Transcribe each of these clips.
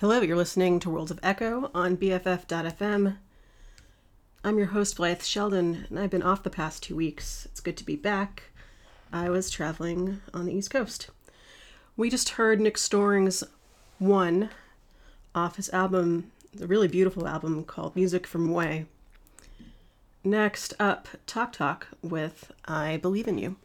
Hello, you're listening to Worlds of Echo on BFF.fm. I'm your host, Blythe Sheldon, and I've been off the past two weeks. It's good to be back. I was traveling on the East Coast. We just heard Nick Storring's One off his album, a really beautiful album called Music from Wéi. Next up, Talk Talk with I Believe in You.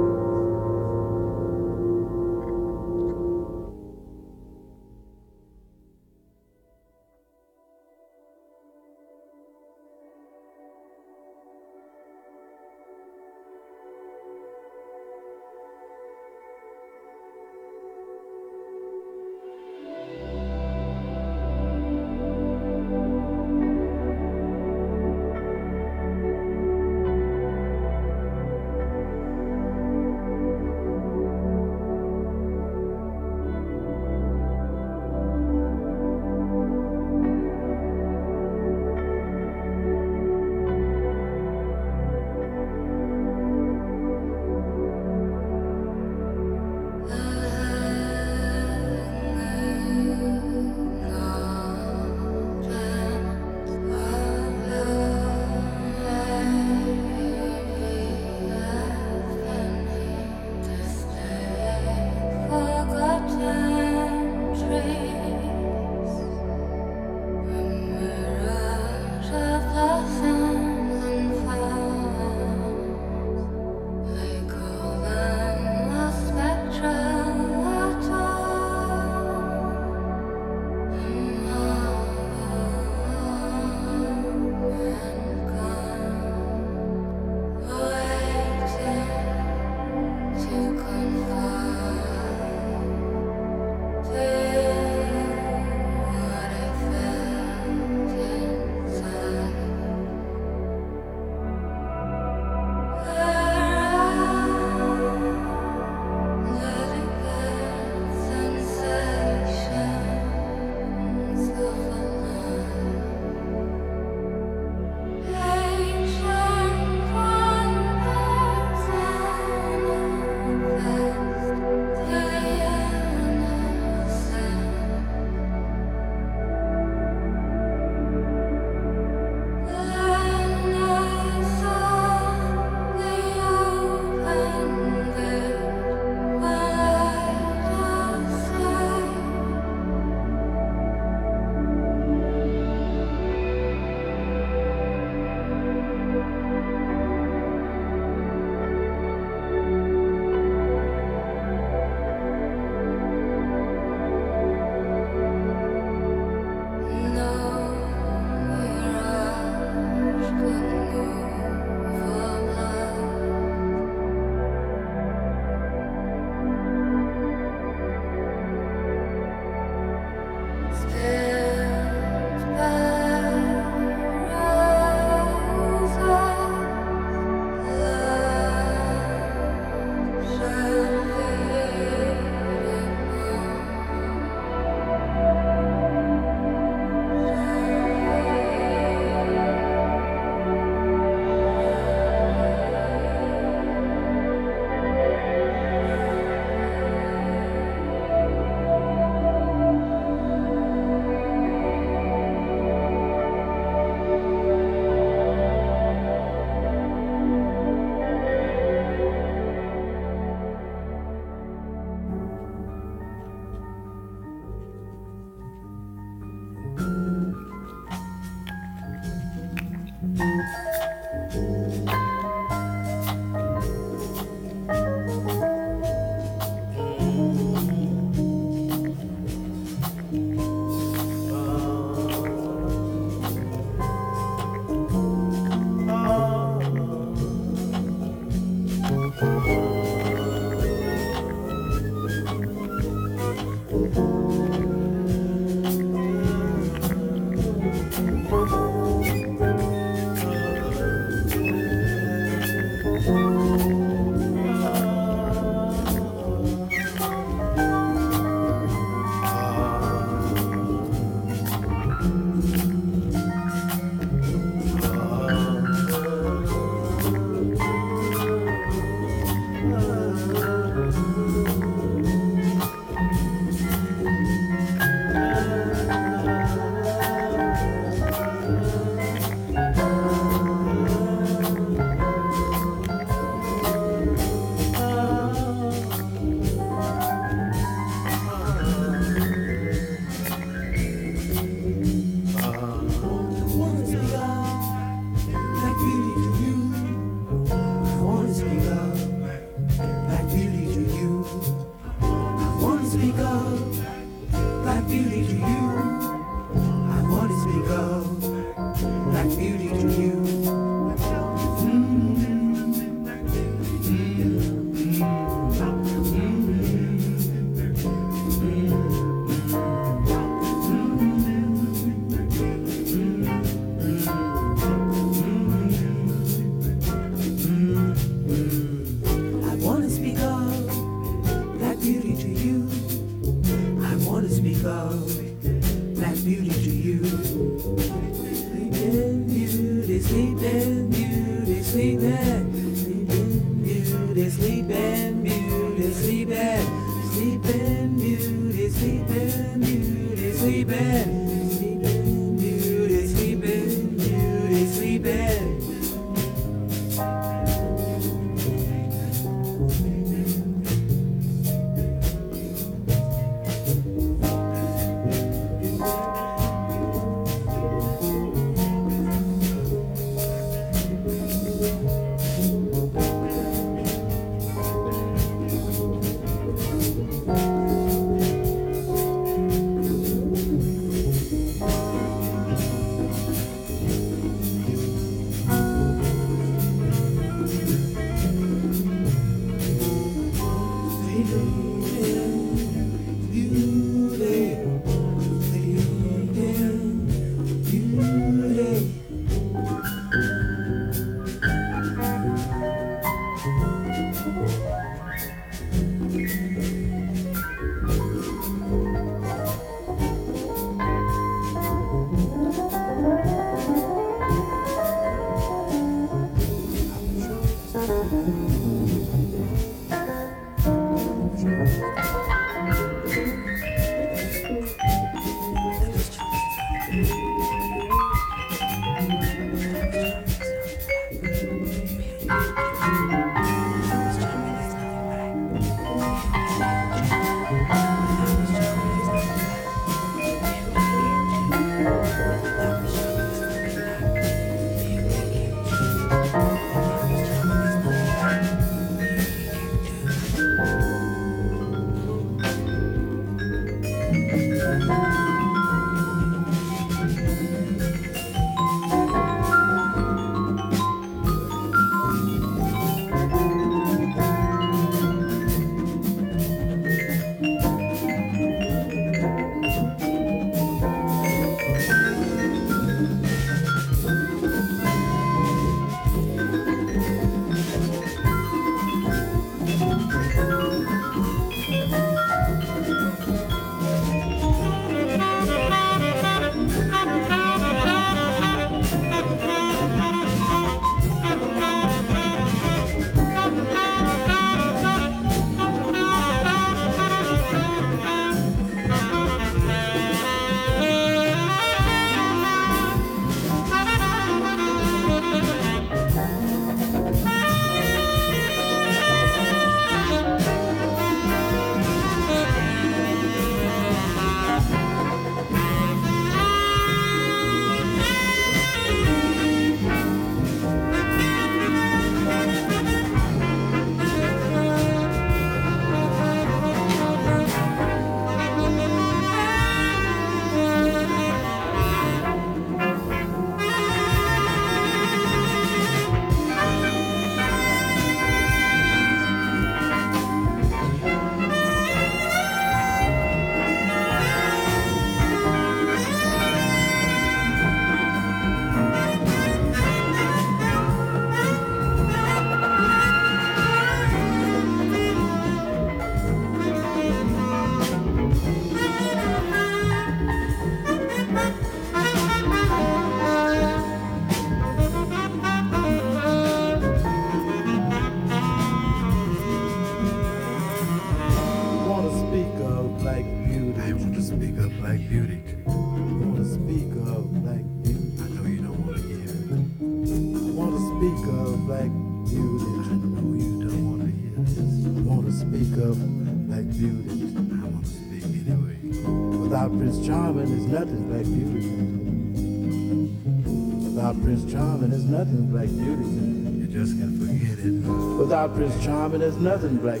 Prince Charming, there's nothing black.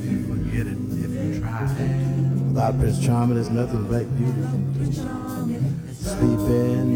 You forget it if you try. Without Prince Charming, there's nothing black beauty. Sleeping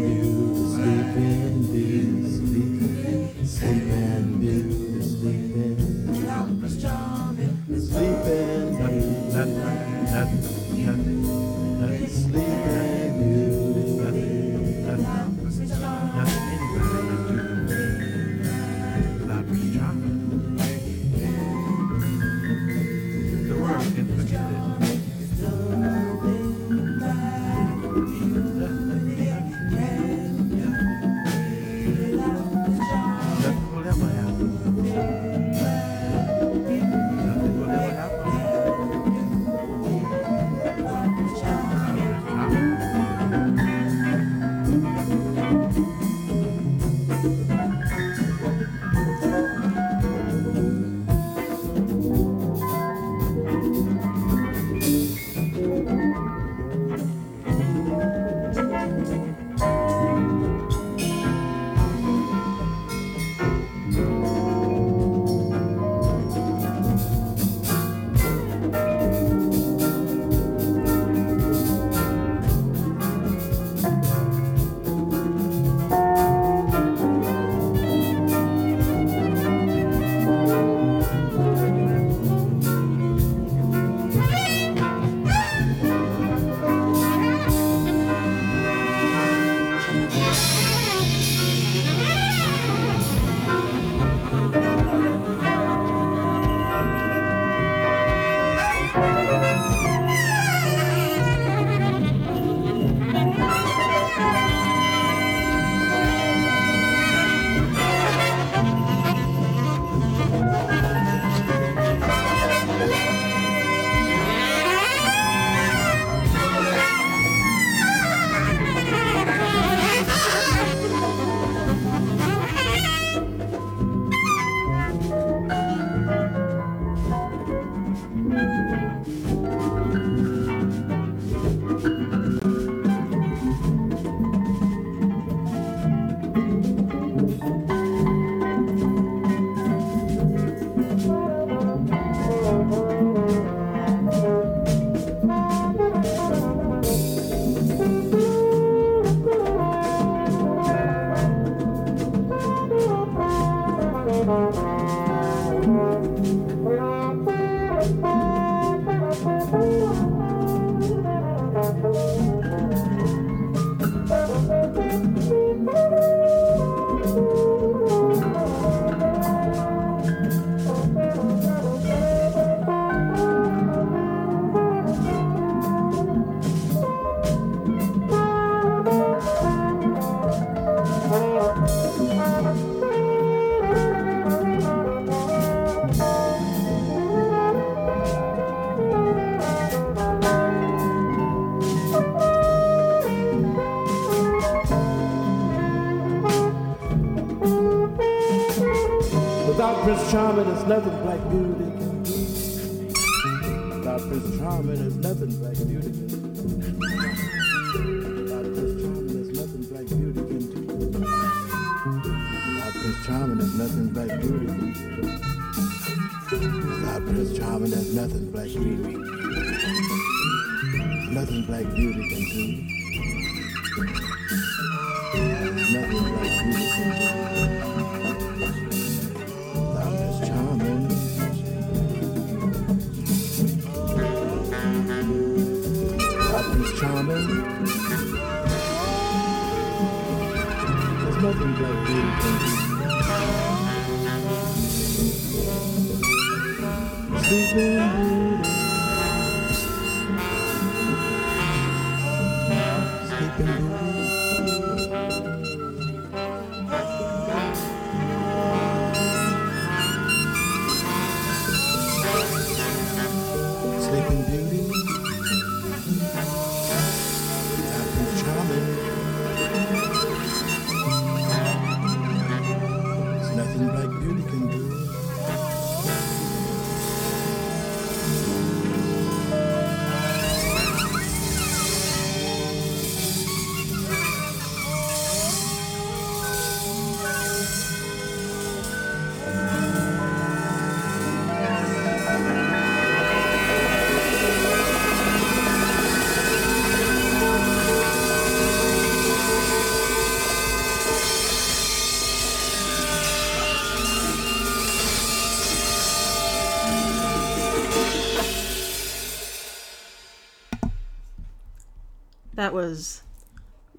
That was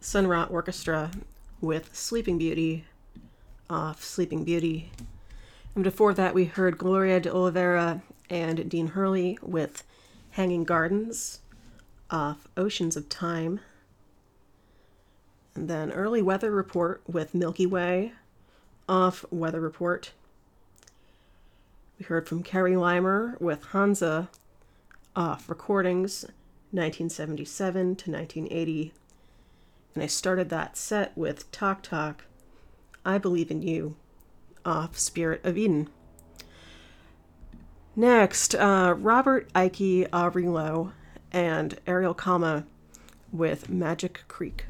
Sun Ra Arkestra with Sleeping Beauty off Sleeping Beauty. And before that, we heard Gloria de Oliveira and Dean Hurley with Hanging Gardens off Oceans of Time. And then Early Weather Report with Milky Way off Weather Report. We heard from Kerry Leimer with Hansa off Recordings 1977 to 1980. And I started that set with Talk Talk, I Believe in You off Spirit of Eden. Next, uh, Robert Aiki Aubrey Lowe and Ariel Kalma with Majick Creek.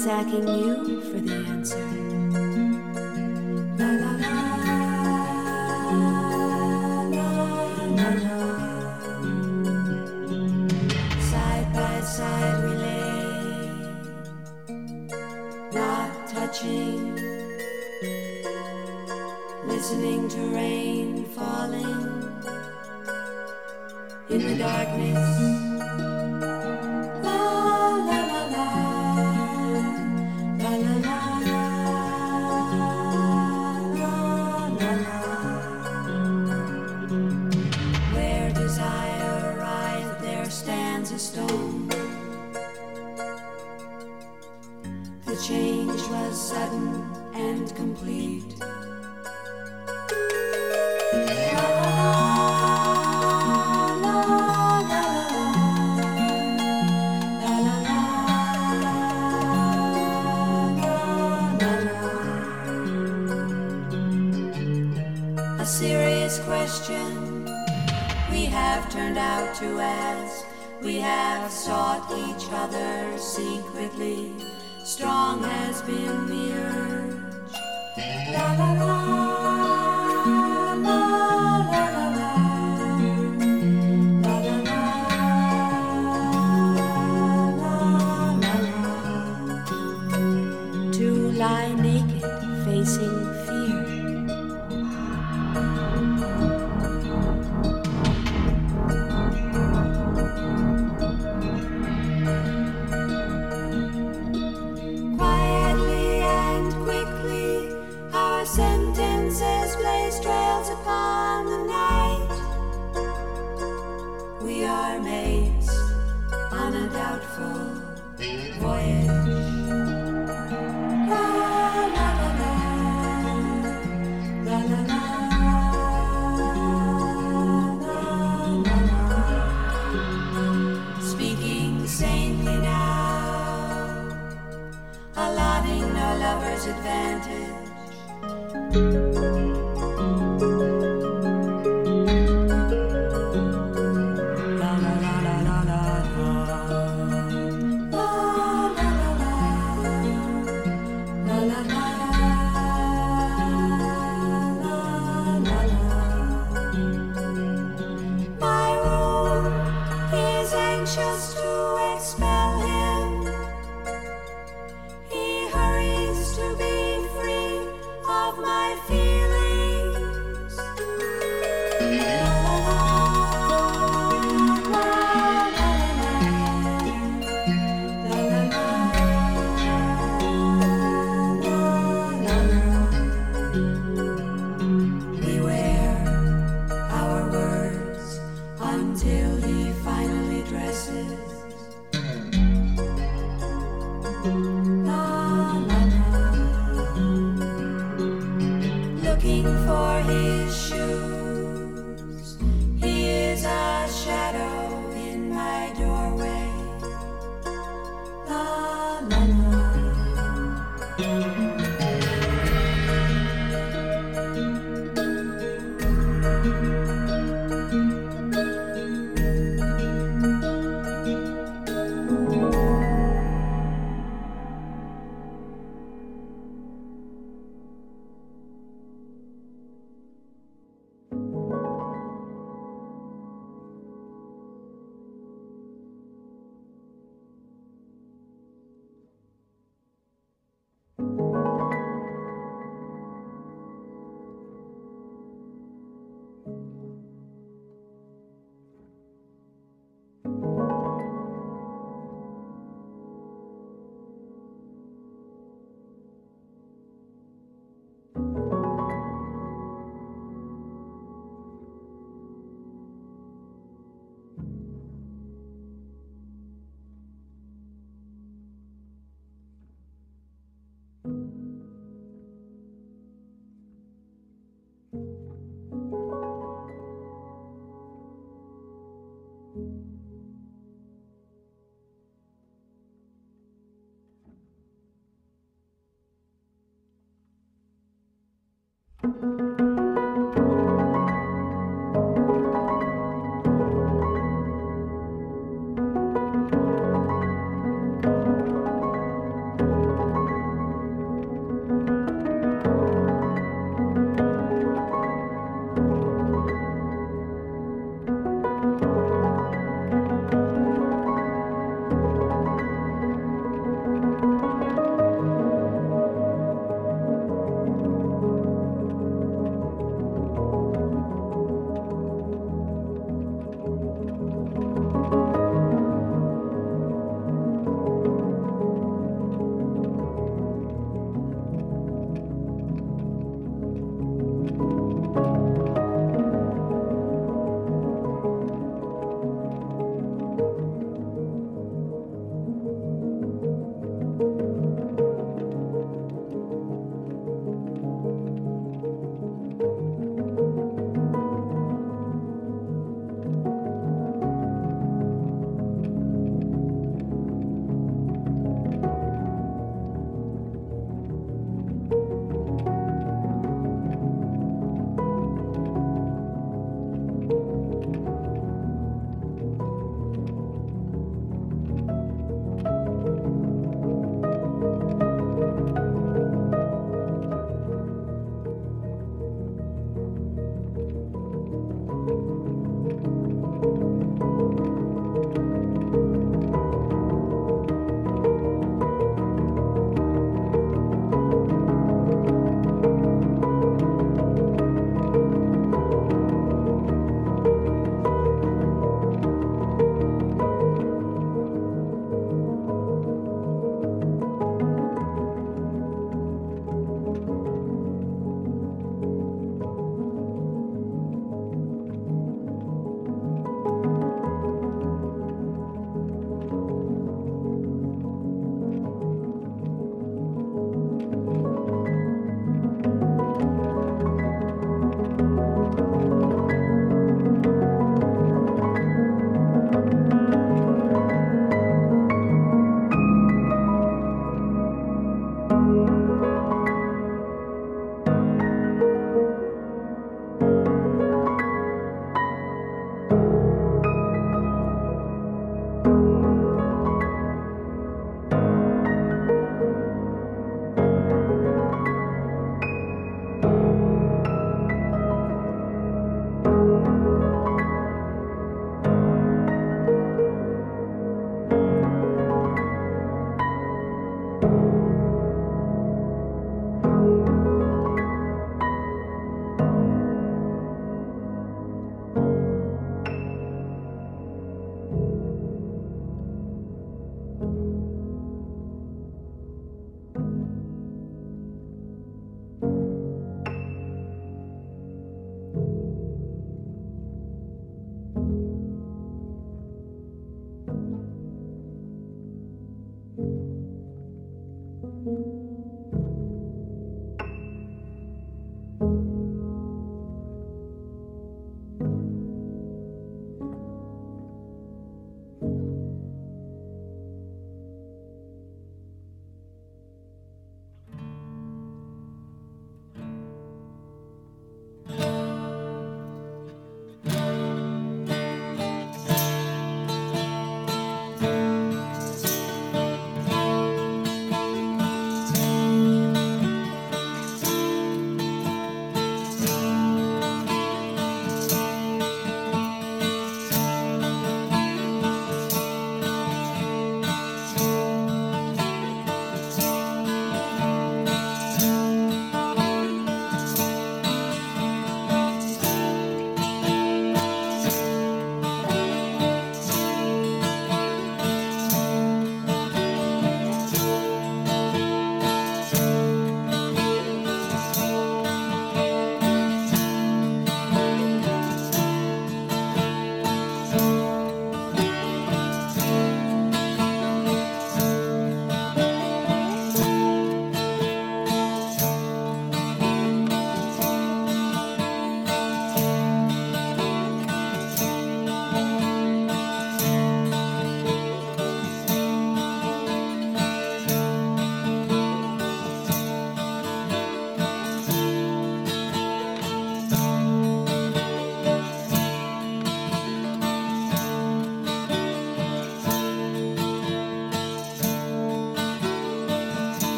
Sacking you? secretly strong has been the urge. La, la, la.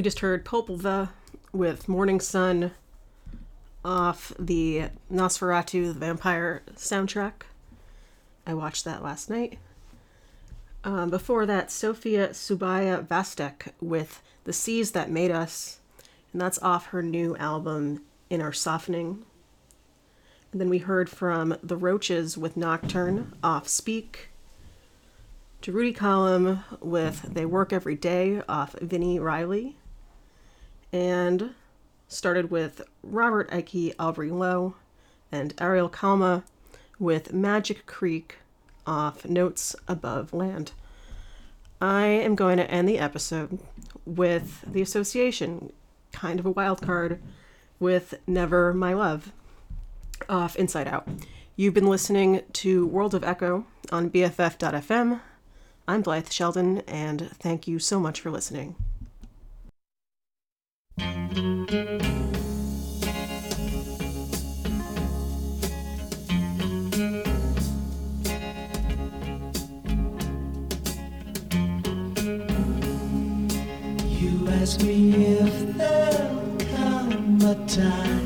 We just heard Popul Vuh with Morning Sun off the Nosferatu the Vampyre soundtrack. I watched that last night. Um, before that, Sophia Subbayya Vastek with The Seas That Made Us, and that's off her new album, In Our Softening. And then we heard from The Roches with Nocturne off Speak. Durutti Column with They Work Every Day off Vini Reilly. And started with Robert Aiki Aubrey Lowe and Ariel Kalma with Majick Creek off Notes Above Land. I am going to end the episode with the association, kind of a wild card, with Never My Love off Insight Out. You've been listening to World of Echo on BFF.fm. I'm Blythe Sheldon, and thank you so much for listening. You ask me if there'll come a time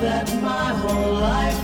that my whole life